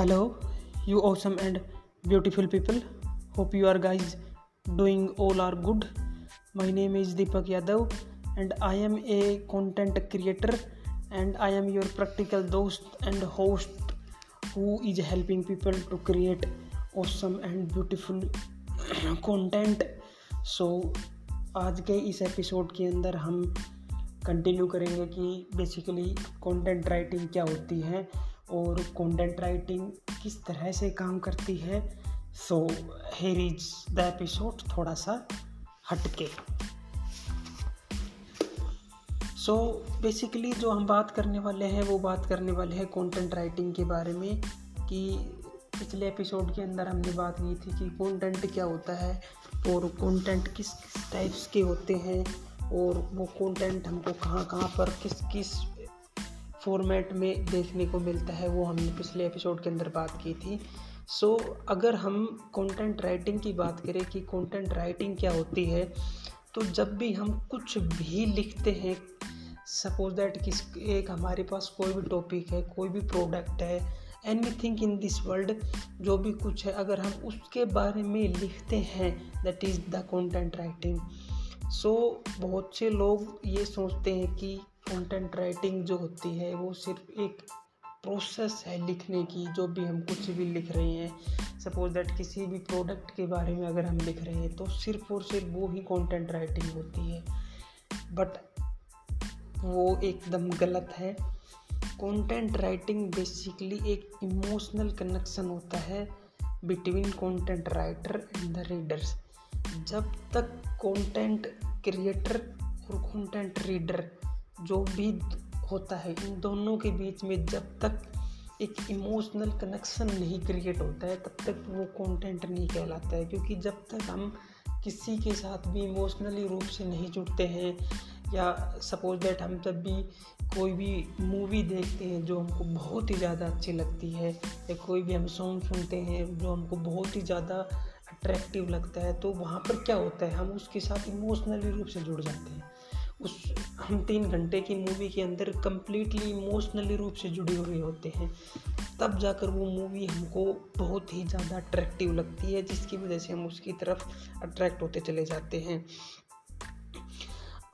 Hello you awesome and beautiful people hope you are guys doing all are good my name is Deepak Yadav and I am a content creator and I am your practical दोस्त and host who is helping people to create awesome and beautiful content so आज के इस episode के अंदर हम continue करेंगे कि basically content writing क्या होती है और कंटेंट राइटिंग किस तरह से काम करती है? So here is the episode थोड़ा सा हटके। सो so, बेसिकली जो हम बात करने वाले हैं वो बात करने वाले हैं कंटेंट राइटिंग के बारे में कि पिछले एपिसोड के अंदर हमने बात की थी कि कंटेंट क्या होता है और कंटेंट किस किस टाइप्स के होते हैं और वो कंटेंट हमको कहाँ कहाँ पर किस किस फॉर्मेट में देखने को मिलता है वो हमने पिछले एपिसोड के अंदर बात की थी। सो so, अगर हम कंटेंट राइटिंग की बात करें कि कंटेंट राइटिंग क्या होती है तो जब भी हम कुछ भी लिखते हैं सपोज़ दैट किस एक हमारे पास कोई भी टॉपिक है कोई भी प्रोडक्ट है anything in this world जो भी कुछ है अगर हम उसके बारे में लिखते हैं that is the content writing so बहुत से लोग ये सोचते हैं कि कंटेंट राइटिंग जो होती है, वो सिर्फ़ एक प्रोसेस है लिखने की, जो भी हम कुछ भी लिख रहे हैं। सपोज़ दैट किसी भी प्रोडक्ट के बारे में अगर हम लिख रहे हैं तो सिर्फ़ और सिर्फ़ वो ही कंटेंट राइटिंग होती है। बट वो एकदम गलत है। कंटेंट राइटिंग बेसिकली एक इमोशनल कनेक्शन होता है between content writer and the readers जब तक कंटेंट क्रिएटर और कंटेंट रीडर जो भी होता है, इन दोनों के बीच में जब तक एक इमोशनल कनेक्शन नहीं क्रिएट होता है, तब तक वो कंटेंट नहीं कहलाता है। क्योंकि जब तक हम किसी के साथ भी इमोशनली रूप से नहीं जुड़ते हैं, या सपोज़ दैट हम जब भी कोई भी मूवी देखते हैं, जो हमको बहुत ही ज़्यादा अच्छी लगती है, या कोई भी हम सॉन्ग सुनते हैं, जो हमको बहुत ही ज़्यादा अट्रैक्टिव लगता है तो वहाँ पर क्या होता है, हम उसके साथ इमोशनली रूप से जुड़ जाते हैं। उस हम तीन घंटे की मूवी के अंदर कम्प्लीटली इमोशनली रूप से जुड़े हुए होते हैं। तब जाकर वो मूवी हमको बहुत ही ज़्यादा अट्रैक्टिव लगती है, जिसकी वजह से हम उसकी तरफ़ अट्रैक्ट होते चले जाते हैं।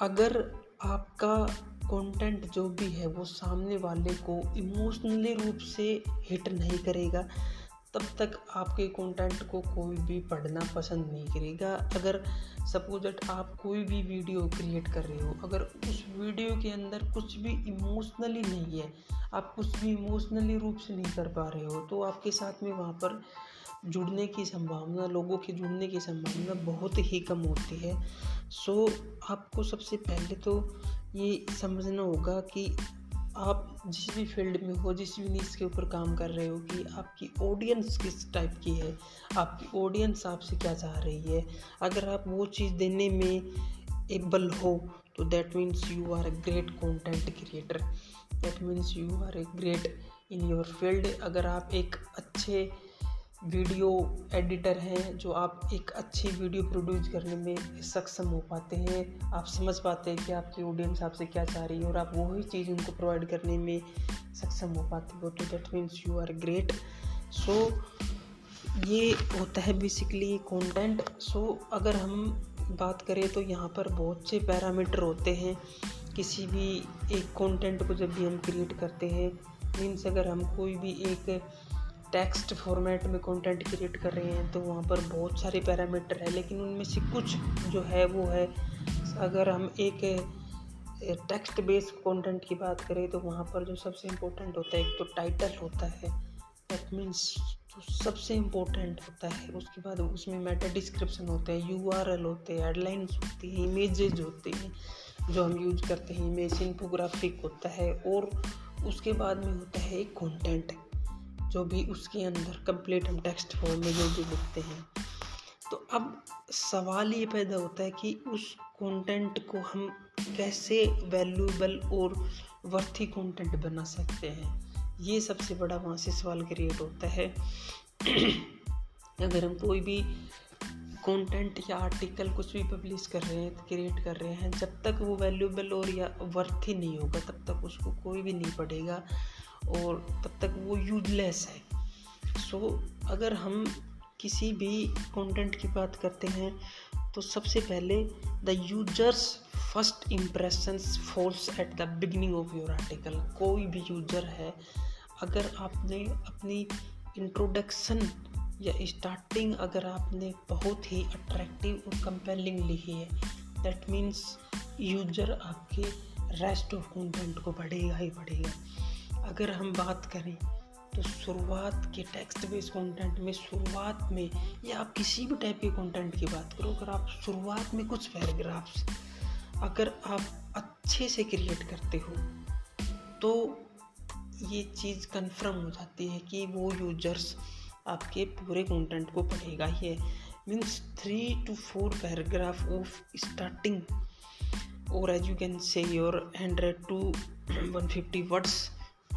अगर आपका कंटेंट जो भी है, वो सामने वाले को इमोशनली रूप से हिट नहीं करेगा तब तक आपके कंटेंट को कोई भी पढ़ना पसंद नहीं करेगा। अगर सपोज़ दैट आप कोई भी वीडियो क्रिएट कर रहे हो, अगर उस वीडियो के अंदर कुछ भी इमोशनली नहीं है, आप कुछ भी इमोशनली रूप से नहीं कर पा रहे हो तो आपके साथ में वहाँ पर जुड़ने की संभावना, लोगों के जुड़ने की संभावना बहुत ही कम होती है। सो आपको सबसे पहले तो ये समझना होगा कि आप जिस भी फ़ील्ड में हो, जिस भी नीच के ऊपर काम कर रहे हो कि आपकी ऑडियंस किस टाइप की है, आपकी ऑडियंस आपसे क्या चाह रही है, अगर आप वो चीज़ देने में एबल हो तो that means you are a great content creator that means you are a great in your field अगर आप एक अच्छे वीडियो एडिटर हैं जो आप एक अच्छी वीडियो प्रोड्यूस करने में सक्षम हो पाते हैं। आप समझ पाते हैं कि आपकी ऑडियंस आपसे क्या चाह रही है और आप वही चीज़ उनको प्रोवाइड करने में सक्षम हो पाते हो। तो that means you are great so ये होता है बेसिकली कंटेंट सो अगर हम बात करें तो यहाँ पर बहुत से पैरामीटर होते हैं। किसी भी एक कंटेंट को जब भी हम क्रिएट करते हैं मीन्स अगर हम कोई भी एक टेक्स्ट फॉर्मेट में कंटेंट क्रिएट कर रहे हैं तो वहाँ पर बहुत सारे पैरामीटर है, लेकिन उनमें से कुछ जो है वो है, अगर हम एक टेक्स्ट बेस्ड कंटेंट की बात करें तो वहाँ पर जो सबसे इम्पोर्टेंट होता है, एक तो टाइटल होता है दैट मीन्स तो सबसे इम्पोर्टेंट होता है, उसके बाद उसमें मेटा डिस्क्रिप्शन होते हैं यू आर एल होते हैं हेडलाइंस होती हैं इमेजेज होते हैं, जो हम यूज़ करते हैं इमेज इन्फोग्राफिक होता है, और उसके बाद में होता है एक कंटेंट जो भी उसके अंदर कंप्लीट हम टेक्स्ट फॉर्म में जो भी लिखते हैं। तो अब सवाल ये पैदा होता है कि उस कंटेंट को हम कैसे वैल्यूएबल और वर्थी कंटेंट बना सकते हैं? ये सबसे बड़ा वहाँ से सवाल क्रिएट होता है। अगर हम कोई भी कंटेंट या आर्टिकल कुछ भी पब्लिश कर रहे हैं क्रिएट कर रहे हैं, जब तक वो वैल्यूएबल और या वर्थी नहीं होगा, तब तक उसको कोई भी नहीं पढ़ेगा। और तब तक वो यूजलेस है। सो so, अगर हम किसी भी कंटेंट की बात करते हैं तो सबसे पहले the users first impressions falls at the beginning of your article कोई भी यूज़र है अगर आपने अपनी इंट्रोडक्शन या स्टार्टिंग अगर आपने बहुत ही अट्रैक्टिव और कंपेलिंग लिखी है दैट मीन्स यूज़र आपके रेस्ट ऑफ़ कंटेंट को बढ़ेगा ही पढ़ेगा अगर हम बात करें तो शुरुआत के टेक्स्ट बेस्ड कंटेंट में, शुरुआत में या आप किसी भी टाइप के कंटेंट की बात करो, अगर आप शुरुआत में कुछ पैराग्राफ्स अगर आप अच्छे से क्रिएट करते हो तो ये चीज़ कंफर्म हो जाती है कि वो यूज़र्स आपके पूरे कंटेंट को पढ़ेगा ही है। Means three two four paragraph of starting और as you can say your hundred to one fifty words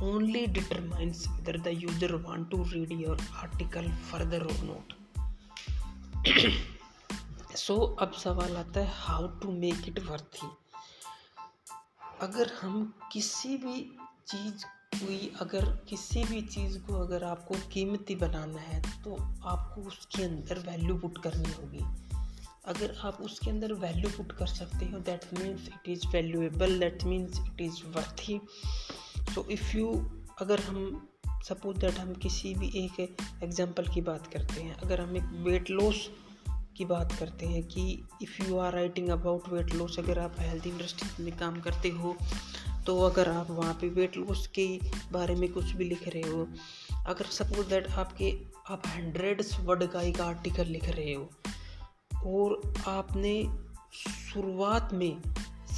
only determines whether the user want to read your article further और नोट सो अब सवाल आता है how to make it worthy अगर हम किसी भी चीज़ कोई, अगर किसी भी चीज़ को अगर आपको कीमती बनाना है तो आपको उसके अंदर वैल्यू पुट करनी होगी। अगर आप उसके अंदर वैल्यू पुट कर सकते हो that means it is valuable that means it is worthy so if you अगर हम सपोज़ दैट हम किसी भी एक एग्जांपल की बात करते हैं, अगर हम एक वेट लॉस की बात करते हैं कि if you are writing about weight loss अगर आप हेल्थ इंडस्ट्री में काम करते हो तो अगर आप वहाँ पे वेट लॉस के बारे में कुछ भी लिख रहे हो, अगर सपोज़ दैट आपके, आप हंड्रेड्स वर्ड का एक आर्टिकल लिख रहे हो, और आपने शुरुआत में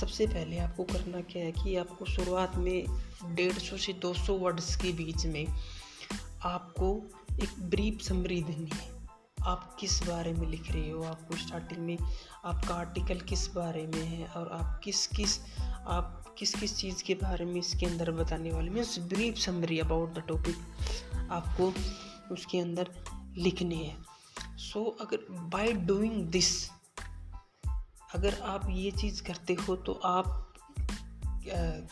सबसे पहले आपको करना क्या है कि आपको शुरुआत में डेढ़ सौ से दो सौ वर्ड्स के बीच में आपको एक ब्रीफ समरी देनी है। आप किस बारे में लिख रहे हो? आपको स्टार्टिंग में आपका आर्टिकल किस बारे में है और आप किस किस आप किस किस चीज़ के बारे में इसके अंदर बताने वाले means brief summary about the topic आपको उसके अंदर लिखने हैं। सो so, अगर बाय डूइंग दिस अगर आप ये चीज़ करते हो तो आप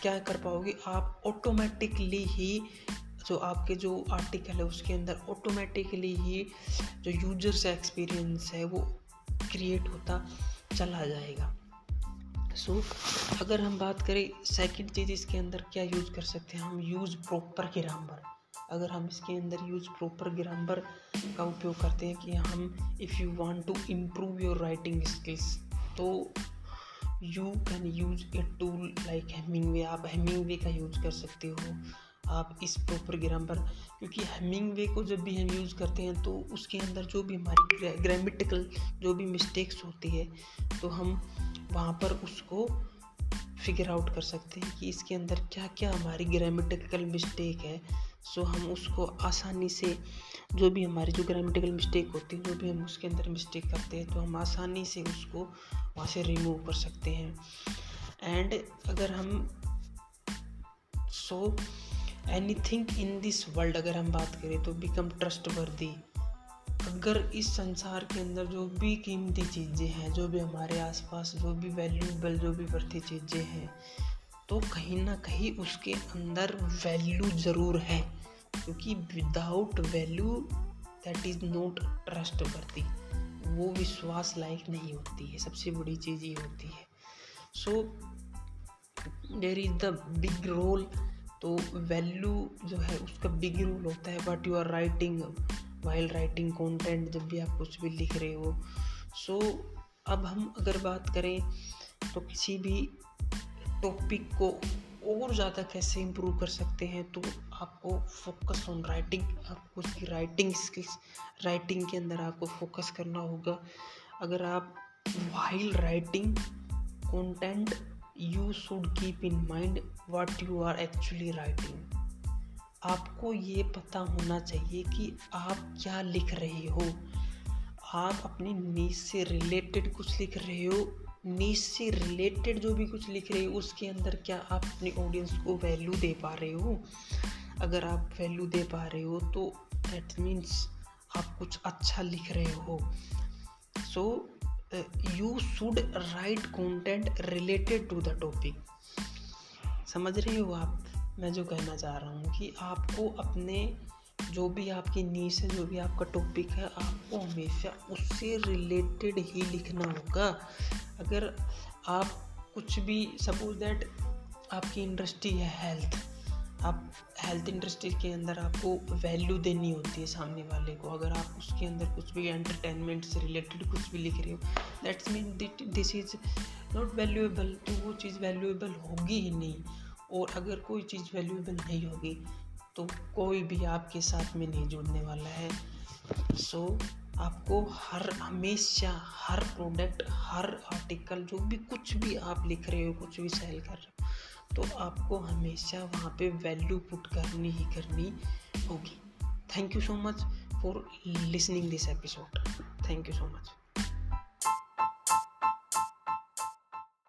क्या कर पाओगे? आप ऑटोमेटिकली ही जो आपके जो आर्टिकल है उसके अंदर ऑटोमेटिकली ही जो यूज़र्स एक्सपीरियंस है वो क्रिएट होता चला जाएगा। सो so, अगर हम बात करें सेकंड चीज़ इसके अंदर क्या यूज़ कर सकते हैं? हम यूज़ प्रॉपर ग्रामर अगर हम इसके अंदर यूज़ प्रॉपर ग्रामर का उपयोग करते हैं कि हम if you want to improve your writing skills तो you can use a tool like Hemingway आप हेमिंग वे का यूज़ कर सकते हो आप इस प्रॉपर ग्रामर क्योंकि हेमिंग वे को जब भी हम यूज़ करते हैं तो उसके अंदर जो भी हमारी ग्रामेटिकल जो भी मिस्टेक्स होती है तो हम वहाँ पर उसको फिगर आउट कर सकते हैं कि इसके अंदर क्या क्या हमारी ग्रामेटिकल मिस्टेक है। सो हम उसको आसानी से जो भी हमारी जो ग्रामेटिकल मिस्टेक होती है, जो भी हम उसके अंदर मिस्टेक करते हैं तो हम आसानी से उसको वहाँ से रिमूव कर सकते हैं। एंड अगर हम so anything in this world अगर हम बात करें तो बिकम ट्रस्ट वर्दी अगर इस संसार के अंदर जो भी कीमती चीज़ें हैं, जो भी हमारे आसपास जो भी वैल्यूबल जो भी बढ़ती चीज़ें हैं तो कहीं ना कहीं उसके अंदर वैल्यू ज़रूर है क्योंकि without value that is not trust करती वो विश्वास लायक नहीं होती है सबसे बड़ी चीज़ ये होती है। So there is the big role तो वैल्यू जो है उसका बिग रोल होता है but you are writing while writing content जब भी आप कुछ भी लिख रहे हो। सो so, अब हम अगर बात करें तो किसी भी टॉपिक को और ज़्यादा कैसे इम्प्रूव कर सकते हैं तो आपको फोकस ऑन राइटिंग आपको उसकी राइटिंग स्किल्स राइटिंग के अंदर आपको फोकस करना होगा। अगर आप while writing content you should keep in mind what you are actually writing आपको ये पता होना चाहिए कि आप क्या लिख रहे हो। आप अपनी नीच से रिलेटेड कुछ लिख रहे हो नीच से रिलेटेड जो भी कुछ लिख रहे हो, उसके अंदर क्या आप अपने ऑडियंस को वैल्यू दे पा रहे हो? अगर आप वैल्यू दे पा रहे हो तो दैट मीन्स आप कुछ अच्छा लिख रहे हो। So you should write content related to the topic समझ रहे हो आप? मैं जो कहना चाह रहा हूँ कि आपको अपने जो भी आपकी नीस है जो भी आपका टॉपिक है, आपको हमेशा उससे रिलेटेड ही लिखना होगा। अगर आप कुछ भी सपोज़ दैट आपकी इंडस्ट्री है हेल्थ आप हेल्थ इंडस्ट्री के अंदर आपको वैल्यू देनी होती है सामने वाले को। अगर आप उसके अंदर कुछ भी एंटरटेनमेंट से रिलेटेड कुछ भी लिख रहे हो that's mean this is not valuable तो वो चीज़ वैल्यूएबल होगी ही नहीं। और अगर कोई चीज़ वैल्यूएबल नहीं होगी तो कोई भी आपके साथ में नहीं जुड़ने वाला है। सो so, आपको हर हमेशा हर प्रोडक्ट हर आर्टिकल जो भी कुछ भी आप लिख रहे हो कुछ भी सेल कर रहे हो तो आपको हमेशा वहाँ पे वैल्यू पुट करनी ही करनी होगी। Thank you so much for listening this episode thank you so much